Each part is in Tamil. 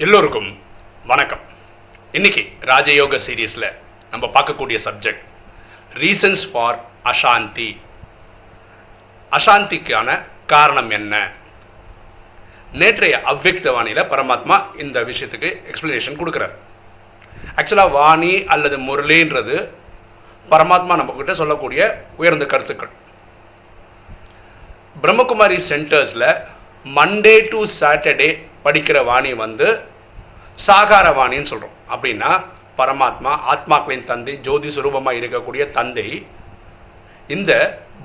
எல்லோருக்கும் வணக்கம். இன்னைக்கு ராஜயோக சீரீஸில் நம்ம பார்க்கக்கூடிய சப்ஜெக்ட் ரீசன்ஸ் ஃபார் அசாந்தி. அசாந்திக்கான காரணம் என்ன? நேற்றைய அவ்வக்த வாணியில் பரமாத்மா இந்த விஷயத்துக்கு எக்ஸ்பிளனேஷன் கொடுக்குறார். ஆக்சுவலாக வாணி அல்லது முரளின்றது பரமாத்மா நம்மக்கிட்ட சொல்லக்கூடிய உயர்ந்த கருத்துக்கள். பிரம்மகுமாரி சென்டர்ஸில் மண்டே டு சாட்டர்டே படிக்கிற வாணி வந்து சாகாரவாணின்னு சொல்கிறோம் அப்படின்னா பரமாத்மா ஆத்மாக்களின் தந்தை ஜோதி சுரூபமாக இருக்கக்கூடிய தந்தை இந்த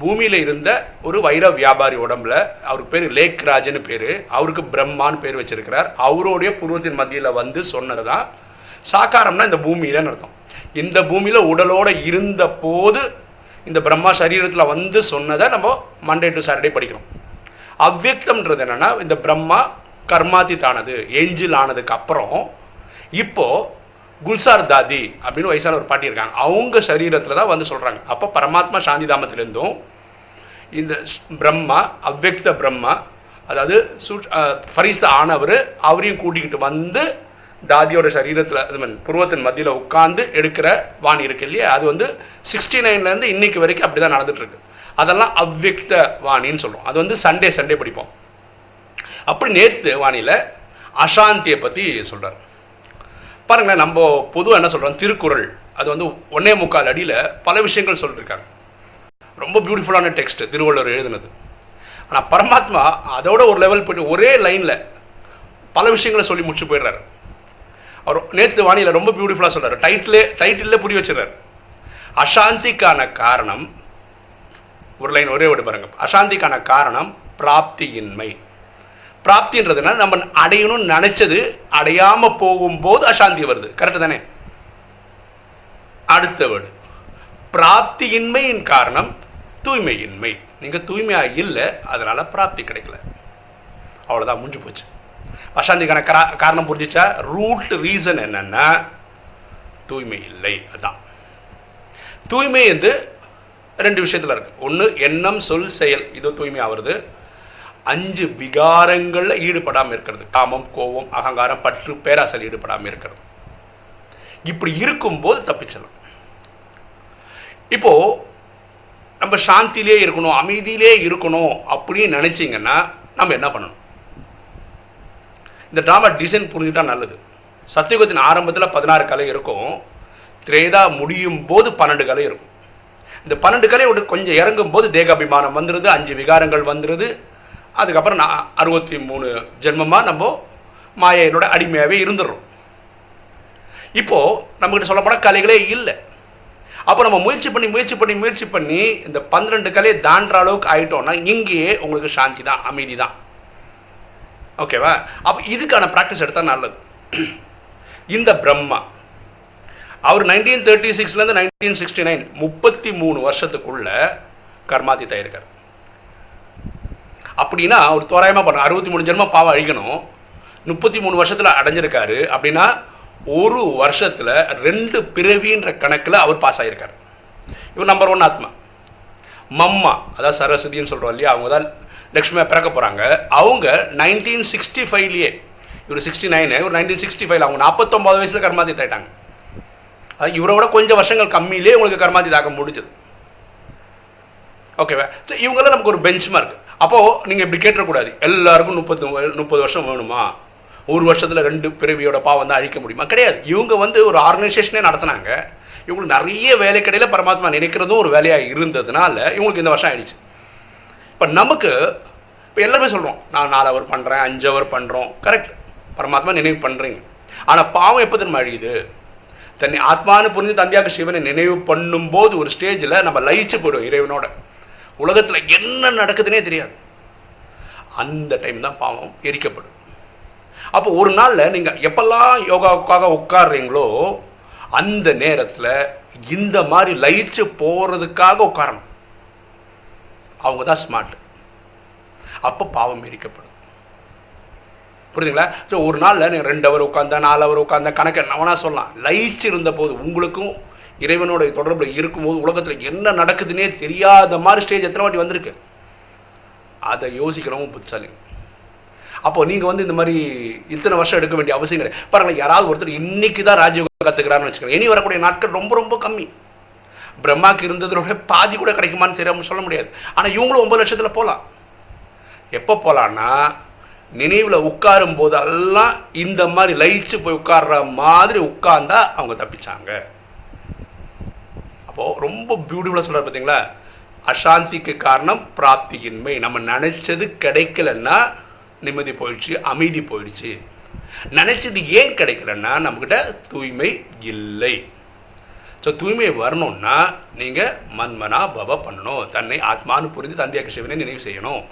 பூமியில் இருந்த ஒரு வைர வியாபாரி உடம்புல அவருக்கு பேர் லேக்ராஜ்னு பேர் அவருக்கு பிரம்மான்னு பேர் வச்சிருக்கிறார். அவருடைய பூர்வத்தின் மத்தியில் வந்து சொன்னது தான் சாக்காரம்னா இந்த பூமியிலன்னு அர்த்தம். இந்த பூமியில் உடலோட இருந்த போது இந்த பிரம்மா சரீரத்தில் வந்து சொன்னதை நம்ம மண்டே டு சாட்டர்டே படிக்கிறோம். அவ்வக்தம்ன்றது என்னென்னா இந்த பிரம்மா கர்மாதித்தானது ஏஞ்சில் ஆனதுக்கு அப்புறம் இப்போது குல்சார் தாதி அப்படின்னு வயசான ஒரு பாட்டி இருக்காங்க. அவங்க சரீரத்தில் தான் வந்து சொல்கிறாங்க அப்போ பரமாத்மா சாந்தி தாமத்திலேருந்தும் இந்த பிரம்மா அவ்வக்த பிரம்மா அதாவது சு ஃபரிஸ்த ஆனவர் அவரையும் கூட்டிக்கிட்டு வந்து தாதியோட சரீரத்தில் அது புருவத்தின் மத்தியில் உட்காந்து எடுக்கிற வாணி இருக்கு இல்லையா? அது வந்து சிக்ஸ்டி நைன்லேருந்து இன்னைக்கு வரைக்கும் அப்படி தான் நடந்துட்டுருக்கு அதெல்லாம் அவ்வக்த வாணின்னு சொல்லுவோம் அது வந்து சண்டே சண்டே படிப்போம். அப்படி நேற்று வாணியில் அசாந்தியை பற்றி சொல்கிறார் பாருங்களேன் நம்ம பொதுவாக என்ன சொல்கிறோம் திருக்குறள். அது வந்து ஒன்னே முக்கால் அடியில் பல விஷயங்கள் சொல்லியிருக்காங்க ரொம்ப பியூட்டிஃபுல்லான டெக்ஸ்ட் திருவள்ளுவர் எழுதுனது. ஆனால் பரமாத்மா அதோட ஒரு லெவல் போய்ட்டு ஒரே லைனில் பல விஷயங்களை சொல்லி முடிச்சு போயிடுறாரு. அவர் நேற்று வாணியில் ரொம்ப பியூட்டிஃபுல்லாக சொல்கிறார் டைட்டிலே டைட்டிலே புரிய வச்சிடறாரு. அசாந்திக்கான காரணம் ஒரு லைன் ஒரே விட பாருங்க. அசாந்திக்கான காரணம் பிராப்தியின்மை. பிராப்தின்றதுனா நம்ம அடையணும்னு நினைச்சது அடையாம போகும்போது அசாந்தி வருது. கரெக்டு தானே? அடுத்த வேர்டு பிராப்தியின்மையின் காரணம் தூய்மையின்மை. நீங்க தூய்மையா இல்லை அதனால பிராப்தி கிடைக்கல. அவ்வளவுதான் முடிஞ்சு போச்சு. அசாந்திக்கான கரா- காரணம் புரிஞ்சிச்சா? ரூட் ரீசன் என்னன்னா தூய்மை இல்லை. அதான். தூய்மை வந்து ரெண்டு விஷயத்துல இருக்கு. ஒன்று எண்ணம் சொல் செயல். இது தூய்மையாக வருது. அஞ்சு விகாரங்களில் ஈடுபடாமல் இருக்கிறது. காமம் கோபம் அகங்காரம் பற்று பேராசல் ஈடுபடாமல் இருக்கிறது. இப்படி இருக்கும்போது தப்பிச்சலாம் இப்போது நம்ம சாந்தியிலே இருக்கணும் அமைதியிலே இருக்கணும் அப்படின்னு நினச்சிங்கன்னா நம்ம என்ன பண்ணணும்? இந்த ட்ராமா டிசைன் புரிஞ்சுட்டா நல்லது. சத்தியுகத்தின் ஆரம்பத்தில் பதினாறு கலை இருக்கும். திரேதா முடியும் போது பன்னெண்டு கலை இருக்கும். இந்த பன்னெண்டு கலை கொஞ்சம் இறங்கும் போது தேகாபிமானம் வந்துடுது அஞ்சு விகாரங்கள் வந்துடுது அதுக்கப்புறம் நான் அறுபத்தி மூணு ஜென்மமாக நம்ம மாயையினோட அடிமையாகவே இருந்துடுறோம் இப்போது நம்மகிட்ட சொல்லப்போனால் கலைகளே இல்லை. அப்போ நம்ம முயற்சி பண்ணி முயற்சி பண்ணி முயற்சி பண்ணி இந்த பன்னிரெண்டு கலையை தாண்டுற அளவுக்கு ஆகிட்டோம்னா இங்கேயே உங்களுக்கு சாந்தி தான் அமைதி தான். ஓகேவா அப்போ இதுக்கான ப்ராக்டிஸ் எடுத்தால் நல்லது. இந்த பிரம்மா அவர் நைன்டீன் தேர்ட்டி சிக்ஸ்லேருந்து நைன்டீன் சிக்ஸ்டி நைன் முப்பத்தி மூணு வருஷத்துக்குள்ள கர்மாதித்தா இருக்கார். அப்படின்னா அவர் தோராயமாக பண்ண அறுபத்தி மூணு ஜென்மம் பாவம் அழிக்கணும். முப்பத்தி மூணு வருஷத்தில் அடைஞ்சிருக்காரு. அப்படின்னா ஒரு வருஷத்தில் ரெண்டு பிறவின்ற கணக்கில் அவர் பாஸ் ஆகியிருக்கார் இவர் நம்பர் ஒன் ஆத்மா. மம்மா அதாவது சரஸ்வதின்னு சொல்கிறோம் இல்லையா அவங்க தான் லக்ஷ்மியாக பிறக்க போகிறாங்க அவங்க நைன்டீன் சிக்ஸ்டி ஃபைவ்லேயே இவர் சிக்ஸ்டி நைனு இவர் நைன்டீன் சிக்ஸ்டி ஃபைவ்ல அவங்க நாற்பத்தொம்பது வயசில் கர்மாதித் ஆகிட்டாங்க அது இவரோட கொஞ்சம் வருஷங்கள் கம்மியிலே உங்களுக்கு கர்மாதித் ஆக முடிஞ்சது. ஓகேவா ஸோ இவங்கெல்லாம் நமக்கு ஒரு பெஞ்ச் மார்க் அப்போது நீங்கள் இப்படி கேட்டக்கூடாது எல்லாருக்கும் முப்பத்து முப்பது வருஷம் வேணுமா? ஒரு வருஷத்தில் ரெண்டு பிறவியோட பாவம் தான் அழிக்க முடியுமா? கிடையாது. இவங்க வந்து ஒரு ஆர்கனைசேஷனே நடத்தினாங்க. இவங்களுக்கு நிறைய வேலைக்கடையில் பரமாத்மா நினைக்கிறதும் ஒரு வேலையாக இருந்ததுனால இவங்களுக்கு இந்த வருஷம் ஆயிடுச்சு. இப்போ நமக்கு இப்போ எல்லாருமே சொல்கிறோம் நான் நாலு அவர் பண்ணுறேன் அஞ்சு அவர் பண்ணுறோம் கரெக்ட் பரமாத்மா நினைவு பண்ணுறீங்க ஆனால் பாவம் எப்போ திரும்ப அழியுது? தன்னை ஆத்மானு புரிஞ்சு தந்தையாக சிவனை நினைவு பண்ணும்போது ஒரு ஸ்டேஜில் நம்ம லயிச்சு போயிடுவோம் இறைவனோட. உலகத்தில் என்ன நடக்குதுன்னே தெரியாது. அந்த டைம் தான் பாவம் எரிக்கப்படும். அப்போ ஒரு நாளில் நீங்கள் எப்பெல்லாம் யோகாவுக்காக உட்கார்றீங்களோ அந்த நேரத்தில் இந்த மாதிரி லயிச்சு போகிறதுக்காக உட்காரணும். அவங்க தான் ஸ்மார்ட் அப்போ பாவம் எரிக்கப்படும். புரியுதுங்களா? ஸோ ஒரு நாளில் நீங்கள் ரெண்டு ஹவர் உட்காந்தா நாலு ஹவர் உட்காந்தா கணக்கு நவனா சொல்லலாம். லயிச்சு இருந்த போது உங்களுக்கும் இறைவனோட தொடர்பில் இருக்கும்போது உலகத்தில் என்ன நடக்குதுன்னே தெரியாத மாதிரி ஸ்டேஜ் எத்தனை வாட்டி வந்திருக்கு? அதை யோசிக்கிறவங்க புத்தாலி அப்போ நீங்கள் வந்து இந்த மாதிரி இத்தனை வருஷம் எடுக்க வேண்டிய அவசியம் கிடையாது. பாருங்களேன் யாராவது ஒருத்தர் இன்னைக்கு தான் ராஜயோகம் கற்றுக்கிறான்னு வச்சுக்கோங்க. இனி வரக்கூடிய நாட்கள் ரொம்ப ரொம்ப கம்மி. பிரம்மாக்கு இருந்ததோட பாதி கூட கிடைக்குமான்னு தெரியாமல் சொல்ல முடியாது. ஆனால் இவங்களும் ஒம்பது லட்சத்தில் போகலாம் எப்போ போகலான்னா நினைவில் உட்காரும் போதெல்லாம் இந்த மாதிரி லயிச்சு போய் உட்கார்ற மாதிரி உட்கார்ந்தா அவங்க தப்பிச்சாங்க. அப்போது ரொம்ப பியூட்டிஃபுல்லாக சொல்கிறார் பார்த்தீங்களா அசாந்திக்கு காரணம் பிராப்தியின்மை. நம்ம நினைச்சது கிடைக்கலன்னா நிம்மதி போயிடுச்சு அமைதி போயிடுச்சு. நினைச்சது ஏன் கிடைக்கலன்னா நம்மக்கிட்ட தூய்மை இல்லை. ஸோ தூய்மை வரணும்னா நீங்கள் மன்மனா பவ பண்ணணும். தன்னை ஆத்மானு புரிந்து தந்தையாக சிவனை நினைவு செய்யணும்.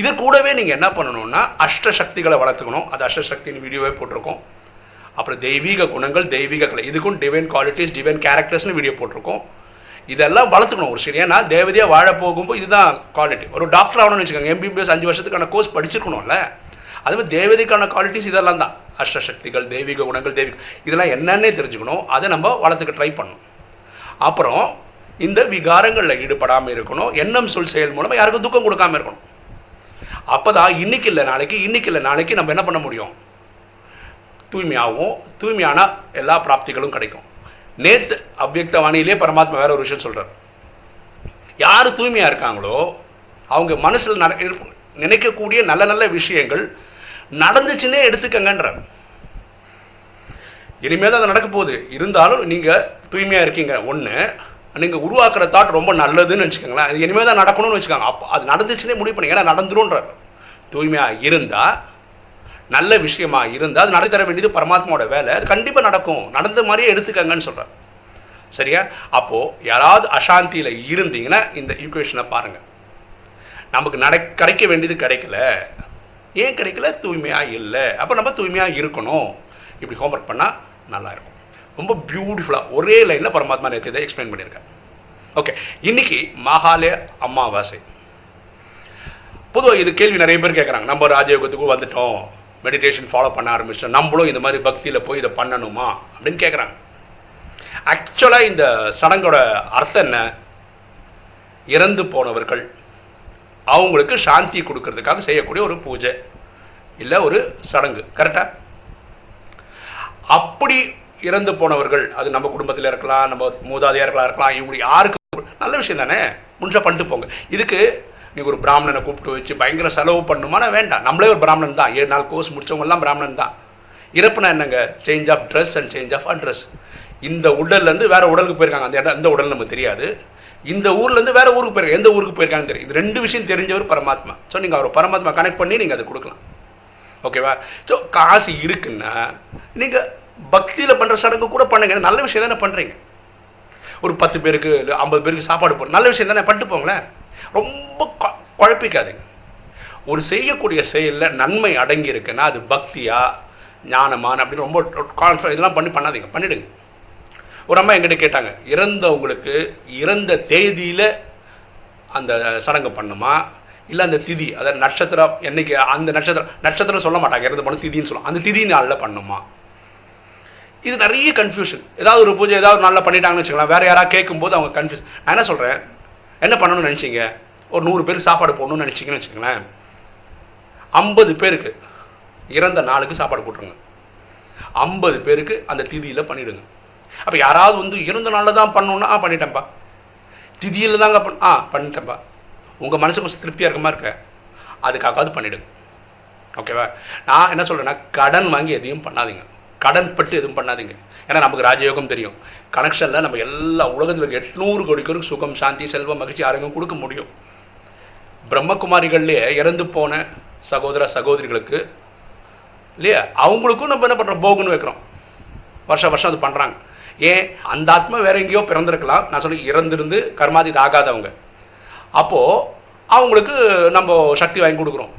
இது கூடவே நீங்கள் என்ன பண்ணணும்னா அஷ்ட சக்திகளை வளர்த்துக்கணும். அது அஷ்டசக்தியின் வீடியோவே போட்டிருக்கோம். அப்புறம் தெய்வீக குணங்கள் தெய்வீக கலை. இதுக்கும் டிவைன் குவாலிட்டிஸ் டிவைன் கேரக்டர்ஸ்னு வீடியோ போட்டிருக்கோம். இதெல்லாம் வளர்த்துக்கணும் ஒரு சரியா தேவதையாக வாழ போகும்போது இதுதான் குவாலிட்டி ஒரு டாக்டர் ஆகணும்னு வச்சுக்கோங்க. எம்பிபிஎஸ் அஞ்சு வருஷத்துக்கான கோர்ஸ் படிச்சிருக்கணும்ல. அது மாதிரி தேவதைக்கான குவாலிட்டிஸ் இதெல்லாம் தான். அஷ்டசக்திகள் தெய்வீக குணங்கள் தெய்வீக இதெல்லாம் என்னன்னே தெரிஞ்சுக்கணும். அதை நம்ம வளர்த்துக்க ட்ரை பண்ணணும். அப்புறம் இந்த விகாரங்களில் ஈடுபடாமல் இருக்கணும். எண்ணம் சொல் செயல் மூலமாக யாருக்கும் துக்கம் கொடுக்காம இருக்கணும். அப்போ தான் இன்னைக்கு இல்லை நாளைக்கு இன்னைக்கு இல்லை நாளைக்கு நம்ம என்ன பண்ண முடியும்? தூய்மையாகவும் தூய்மையான எல்லா பிராப்திகளும் கிடைக்கும். நேத்து அவ்யக்த வாணியிலே பரமாத்மா வேற ஒரு விஷயம் சொல்கிறார் யார் தூய்மையா இருக்காங்களோ அவங்க மனசில் நட நினைக்கக்கூடிய நல்ல நல்ல விஷயங்கள் நடந்துச்சுன்னே எடுத்துக்கங்கன்றார். இனிமேல் தான் அது நடக்க போகுது. இருந்தாலும் நீங்கள் தூய்மையாக இருக்கீங்க. ஒன்று நீங்கள் உருவாக்குற தாட் ரொம்ப நல்லதுன்னு வச்சுக்கோங்களேன். அது இனிமேல் தான் நடக்கணும்னு வச்சுக்கோங்க. அப்போ அது நடந்துச்சுன்னே முடிவு பண்ணுங்க. ஏன்னா நடந்துரும்ன்றார். தூய்மையாக இருந்தால் நல்ல விஷயமா இருந்தால் அது நடத்தி தர வேண்டியது பரமாத்மாவோட வேலை. அது கண்டிப்பாக நடக்கும். நடந்த மாதிரியே எடுத்துக்கங்கன்னு சொல்கிறேன் சரியா? அப்போது யாராவது அசாந்தியில் இருந்தீங்கன்னா இந்த ஈக்குவேஷனை பாருங்கள் நமக்கு நட கிடைக்க வேண்டியது கிடைக்கல. ஏன் கிடைக்கல? தூய்மையாக இல்லை. அப்போ நம்ம தூய்மையாக இருக்கணும். இப்படி ஹோம்ஒர்க் பண்ணால் நல்லா இருக்கும். ரொம்ப பியூட்டிஃபுல்லாக ஒரே லைனில் பரமாத்மா நேற்று இதை எக்ஸ்பிளைன் பண்ணியிருக்கேன் ஓகே இன்னைக்கு மகாலய அமாவாசை. பொதுவாக இது கேள்வி நிறைய பேர் கேட்குறாங்க நம்ம ராஜயோகத்துக்கும் வந்துட்டோம். மெடிடேஷன் ஃபாலோ பண்ண ஆரம்பிச்சிட்டோம். நம்மளும் இந்த மாதிரி பக்தியில் போய் இதை பண்ணணுமா? அப்படின்னு கேட்குறாங்க ஆக்சுவலாக இந்த சடங்கோட அர்த்தம் என்ன? இறந்து போனவர்கள் அவங்களுக்கு சாந்தி கொடுக்கறதுக்காக செய்யக்கூடிய ஒரு பூஜை இல்லை ஒரு சடங்கு. கரெக்டா அப்படி இறந்து போனவர்கள் அது நம்ம குடும்பத்தில் இருக்கலாம் நம்ம மூதாதையா இருக்கலாம் இருக்கலாம் இவங்களுக்கு யாருக்கு நல்ல விஷயம் தானே? முன்சா பண்ணிட்டு போங்க. இதுக்கு நீங்கள் ஒரு பிராமணனை கூப்பிட்டு வச்சு பயங்கர செலவு பண்ணுமானா வேண்டாம். நம்மளே ஒரு பிராமணன் தான். ஏழு நாள் கோர்ஸ் முடிச்சவங்க பிராமணன் தான். இறப்புனா என்னங்க? Change of dress and change of address இந்த உடல்லேருந்து வேறு வேற உடலுக்கு போயிருக்காங்க. அந்த இடம் அந்த உடல் நமக்கு தெரியாது. இந்த ஊர்லேருந்து வேறு ஊருக்கு போயிருக்காங்க. எந்த ஊருக்கு போயிருக்காங்கன்னு தெரியும் இது ரெண்டு விஷயம் தெரிஞ்சவர் பரமாத்மா. ஸோ நீங்கள் அவர் பரமாத்மா கனெக்ட் பண்ணி நீங்கள் அதை கொடுக்கலாம். ஓகேவா ஸோ காசு இருக்குன்னா நீங்கள் பக்தியில் பண்ணுற சடங்கு கூட பண்ணுங்க. நல்ல விஷயம் தானே பண்ணுறீங்க ஒரு பத்து பேருக்கு இல்லை ஐம்பது பேருக்கு சாப்பாடு போடுற நல்ல விஷயம் தானே. பண்ணிட்டு போங்களேன். ரொம்ப கொ- குழப்பிக்காதீங்க. ஒரு செய்யக்கூடிய செயலில் நன்மை அடங்கி இருக்குன்னா அது பக்தியா ஞானமான அப்படின்னு ரொம்ப கான்ஃபிடன்ஸ் இதெல்லாம் பண்ணி பண்ணாதீங்க. பண்ணிடுங்க. ஒரு அம்மா எங்கிட்ட கேட்டாங்க இறந்தவங்களுக்கு இறந்த தேதியில் அந்த சடங்கு பண்ணுமா? இல்லை அந்த திதி அதாவது நட்சத்திரம் என்னைக்கு அந்த நட்சத்திரம் நட்சத்திரம் சொல்ல மாட்டாங்க இறந்து பண்ண திதின்னு சொல்லுவோம் அந்த திதி நாளில் பண்ணுமா? இது நிறைய கன்ஃபியூஷன் ஏதாவது ஒரு பூஜை ஏதாவது நல்லா பண்ணிட்டாங்கன்னு வச்சுக்கலாம் வேறு யாராவது கேட்கும்போது அவங்க கன்ஃபியூஸ் நான் என்ன சொல்கிறேன் என்ன பண்ணணும்னு நினச்சிங்க? ஒரு நூறு பேருக்கு சாப்பாடு போடணும்னு நினச்சிங்கன்னு வச்சுக்கோங்களேன். ஐம்பது பேருக்கு இறந்த நாளுக்கு சாப்பாடு போட்டுருங்க. ஐம்பது பேருக்கு அந்த திதியில் பண்ணிவிடுங்க அப்போ யாராவது வந்து இறந்த நாளில் தான் பண்ணணும்னா ஆ பண்ணிட்டேன்ப்பா திதியில் தாங்க பண் ஆ பண்ணிட்டேன்ப்பா உங்கள் மனசு கொஞ்சம் திருப்தியாக இருக்க மாதிரி இருக்க. அதுக்காகவாது பண்ணிவிடுங்க ஓகேவா? நான் என்ன சொல்கிறேன்னா கடன் வாங்கி எதையும் பண்ணாதீங்க. கடன் பட்டு எதுவும் பண்ணாதீங்க. ஏன்னா நமக்கு ராஜயோகம் தெரியும். கனெக்ஷனில் நம்ம எல்லா உலகத்தில் எட்நூறு கோடி பேருக்கு சுகம் சாந்தி செல்வம் மகிழ்ச்சி ஆரோக்கியம் கொடுக்க முடியும். பிரம்மகுமாரிகள்லேயே இறந்து போன சகோதர சகோதரிகளுக்கு இல்லையா? அவங்களுக்கும் நம்ம என்ன பண்ணுறோம் போகுன்னு வைக்கிறோம். வருஷம் வருஷம் அது பண்ணுறாங்க ஏன்? அந்த ஆத்மா வேற எங்கேயோ பிறந்திருக்கலாம். நான் சொல்லி இறந்திருந்து கர்மாதித் ஆகாதவங்க. அப்போது அவங்களுக்கு நம்ம சக்தி வாங்கி கொடுக்குறோம்.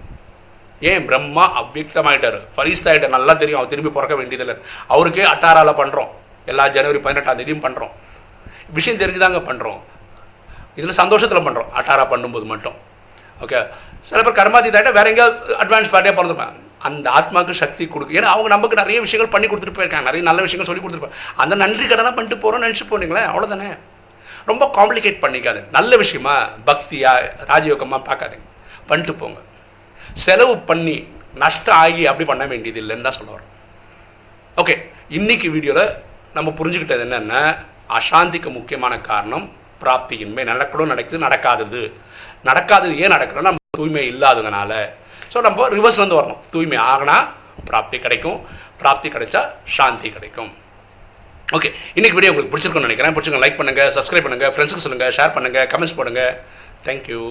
ஏன்? பிரம்மா அவ்வியக்தமாயிட்டாரு ஃபரிஸ்தாயிட்டார் நல்லா தெரியும். அவர் திரும்பி பிறக்க வேண்டியதில்லை. அவருக்கே அட்டாராவில் பண்ணுறோம் எல்லா ஜனவரி பதினெட்டாம் தேதியும் பண்ணுறோம் விஷயம் தெரிஞ்சுதாங்க பண்ணுறோம் இதில் சந்தோஷத்தில் பண்ணுறோம் அட்டாரா பண்ணும்போது மட்டும். ஓகே சில பேர் கர்மாதிதாயிட்ட வேற எங்கேயாவது அட்வான்ஸ் பார்ட்டியாக பிறந்துப்பாங்க அந்த ஆத்மாவுக்கு சக்தி கொடுக்கு. ஏன்னா அவங்க நமக்கு நிறைய விஷயங்கள் பண்ணி கொடுத்துட்டு போயிருக்காங்க. நிறைய நல்ல விஷயங்கள் சொல்லி கொடுத்துருப்பாங்க அந்த நன்றி கடனாக பண்ணிட்டு போகிறோம்னு நினச்சி போனீங்களே அவ்வளோதானே ரொம்ப காம்ப்ளிகேட் பண்ணிக்காது. நல்ல விஷயமா பக்தியா ராஜயோகமாக பார்க்காதீங்க. பண்ணிட்டு போங்க. செலவு பண்ணி நஷ்டம் ஆகி அப்படி பண்ண வேண்டியது இல்லைன்னு தான் சொல்ல வரோம் ஓகே இன்னைக்கு வீடியோவில் நம்ம புரிஞ்சுக்கிட்டது என்னென்னா அசாந்திக்கு முக்கியமான காரணம் பிராப்தியின்மை. நடக்கணும் நடக்குது நடக்காதது. நடக்காதது ஏன் நடக்கணும்னா நம்ம தூய்மை இல்லாததுனால. ஸோ நம்ம ரிவர்ஸ் வந்து வரணும். தூய்மை ஆகினா பிராப்தி கிடைக்கும். பிராப்தி கிடைச்சா சாந்தி கிடைக்கும். ஓகே இன்னைக்கு வீடியோ உங்களுக்கு பிடிச்சிருக்கும்னு நினைக்கிறேன். பிடிச்சிருக்கோம் லைக் பண்ணுங்கள் சப்ஸ்கிரைப் பண்ணுங்கள் ஃப்ரெண்ட்ஸுக்கு சொல்லுங்கள் ஷேர் பண்ணுங்கள் கமெண்ட்ஸ் போடுங்க. தேங்க்யூ